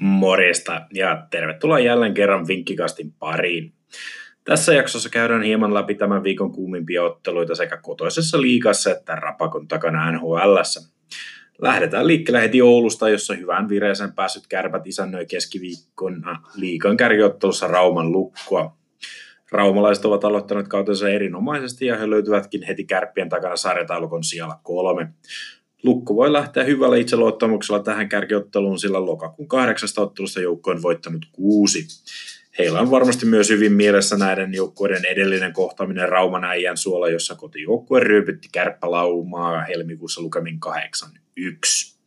Morjesta ja tervetuloa jälleen kerran Vinkkikastin pariin. Tässä jaksossa käydään hieman läpi tämän viikon kuumimpia otteluita sekä kotoisessa liigassa että rapakon takana NHL. Lähdetään liikkeelle heti Oulusta, jossa hyvään vireeseen päässyt kärpät isännöi keskiviikkona liikan kärkiottelussa Rauman lukkoa. Raumalaiset ovat aloittaneet kautensa erinomaisesti ja he löytyvätkin heti kärppien takana sarjataulukon sijalla kolme. Lukko voi lähteä hyvällä itseluottamuksella tähän kärkiotteluun, sillä lokakuun kahdeksasta ottelusta joukko on voittanut kuusi. Heillä on varmasti myös hyvin mielessä näiden joukkueiden edellinen kohtaaminen Rauman äijän suola, jossa kotijoukkue ryypytti kärppälaumaa helmikuussa lukemin 8-1.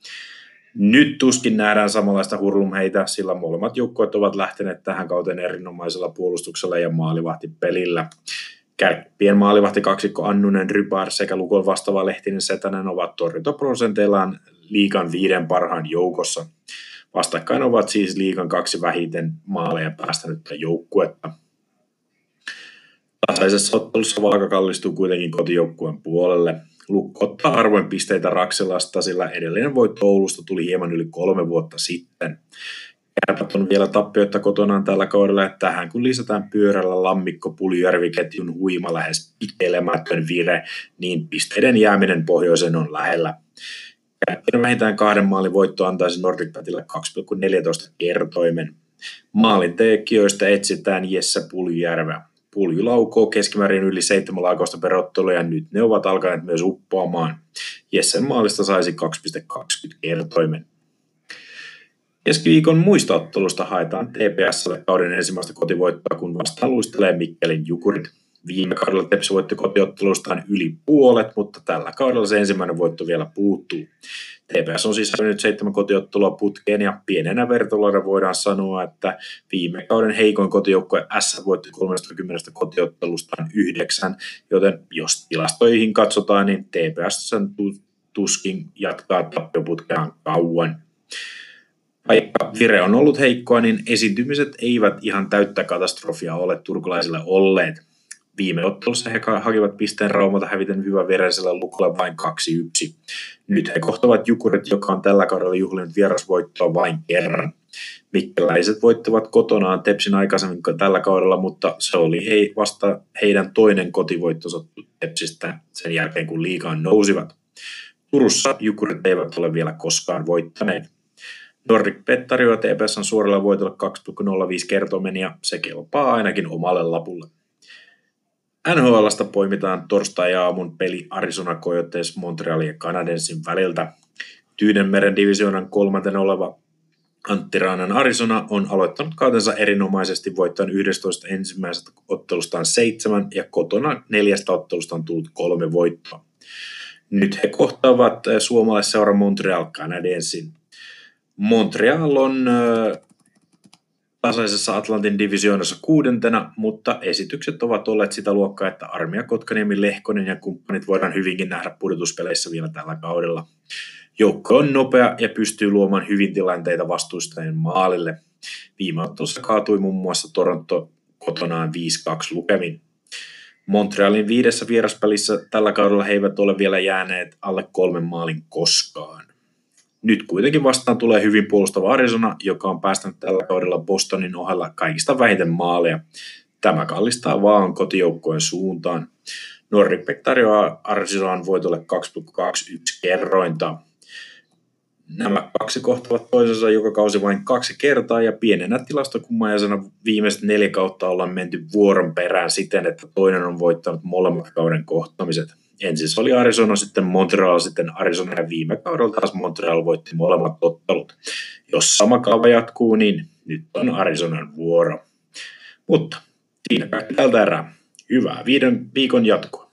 Nyt tuskin nähdään samanlaista hurlumheitä, sillä molemmat joukkueet ovat lähteneet tähän kauteen erinomaisella puolustuksella ja maalivahtipelillä. Kärppien maalivahti kaksikko Annunen, Rybar sekä Lukon vastaava Lehtinen Setänen ovat torjuntaprosenteillaan liikan viiden parhaan joukossa. Vastakkain ovat siis liikan kaksi vähiten maaleja päästänyttä joukkuetta. Tasaisessa ottelussa vaaka kallistuu kuitenkin kotijoukkueen puolelle. Lukko ottaa arvoin pisteitä Rakselasta, sillä edellinen voitto Oulusta tuli hieman yli kolme vuotta sitten. Kärpät on vielä tappioita kotonaan tällä kaudella, että tähän kun lisätään pyörällä lammikko Puljärvi-ketjun huima lähes pitelemätön vire, niin pisteiden jääminen pohjoisen on lähellä. Kärppien vähintään kahden maalin voitto antaisi NordicBetille 2,14 kertoimen. Maalin tekijöistä etsitään Jesse Puljärveä. Pulju laukoo keskimäärin yli seitsemän laukausta per ottelu ja nyt ne ovat alkaneet myös uppoamaan. Jessen maalista saisi 2,20 kertoimen. Keskiviikon muista ottelusta haetaan TPSlle kauden ensimmäistä kotivoittoa, kun vastaan luistelee Mikkelin Jukurit. Viime kaudella Tepsi voitti kotiottelustaan yli puolet, mutta tällä kaudella se ensimmäinen voitto vielä puuttuu. TPS on siis nyt seitsemän kotiottelua putkeen ja pienenä vertailuina voidaan sanoa, että viime kauden heikoin kotijoukkue S voitti 30 kotiottelustaan yhdeksän, joten jos tilastoihin katsotaan, niin TPS tuskin jatkaa tappioputkeaan kauan. Vaikka vire on ollut heikkoa, niin esiintymiset eivät ihan täyttä katastrofia ole turkulaisille olleet. Viime ottelussa he hakivat pisteen Raumalta häviten hyvä veresellä lukulla vain 2-1. Nyt he kohtavat Jukurit, joka on tällä kaudella juhlinut vierasvoittoa vain kerran. Mikkeläiset voittivat kotonaan Tepsin aikaisemmin tällä kaudella, mutta se oli he, vasta heidän toinen kotivoittonsa Tepsistä sen jälkeen, kun liikaan nousivat. Turussa Jukurit eivät ole vielä koskaan voittaneet. Nordic Bet tarjoaa TPSn suoralla voitolla 2,05 kertoimen ja se kelpaa ainakin omalle lapulle. NHLsta poimitaan torstai-aamun peli Arizona Coyotes Montrealin ja Kanadensin väliltä. Tyynenmeren divisioonan kolmanten oleva Antti Raanan Arizona on aloittanut kautensa erinomaisesti voittaen 11 ensimmäisestä ottelustaan seitsemän ja kotona neljästä ottelusta on tullut kolme voittoa. Nyt he kohtaavat suomalaisseura Montreal Canadiensin. Montreal on tasaisessa Atlantin divisioonassa kuudentena, mutta esitykset ovat olleet sitä luokkaa, että Armia Kotkaniemi, Lehkonen ja kumppanit voidaan hyvinkin nähdä pudotuspeleissä vielä tällä kaudella. Joukko on nopea ja pystyy luomaan hyvin tilanteita vastuustajien maalille. Viime ottelussa kaatui muun muassa Toronto kotonaan 5-2 lukemin. Montrealin viidessä vieraspelissä tällä kaudella he eivät ole vielä jääneet alle kolmen maalin koskaan. Nyt kuitenkin vastaan tulee hyvin puolustava Arizona, joka on päästänyt tällä kaudella Bostonin ohella kaikista vähiten maaleja. Tämä kallistaa vaan kotijoukkojen suuntaan. Nordic tarjoaa Arizonan voitolle 2,21 kerrointa. Nämä kaksi kohtavat toisensa joka kausi vain kaksi kertaa ja pienenä tilastokummajaisena viimeiset neljä kautta ollaan menty vuoron perään siten, että toinen on voittanut molemmat kauden kohtamiset ensin se oli Arizona, sitten Montreal, sitten Arizona ja viime kaudella taas Montreal voitti molemmat ottelut. Jos sama kaava jatkuu, niin nyt on Arizonan vuoro. Mutta siinä kaikki tältä erää. Hyvää viiden viikon jatkoa.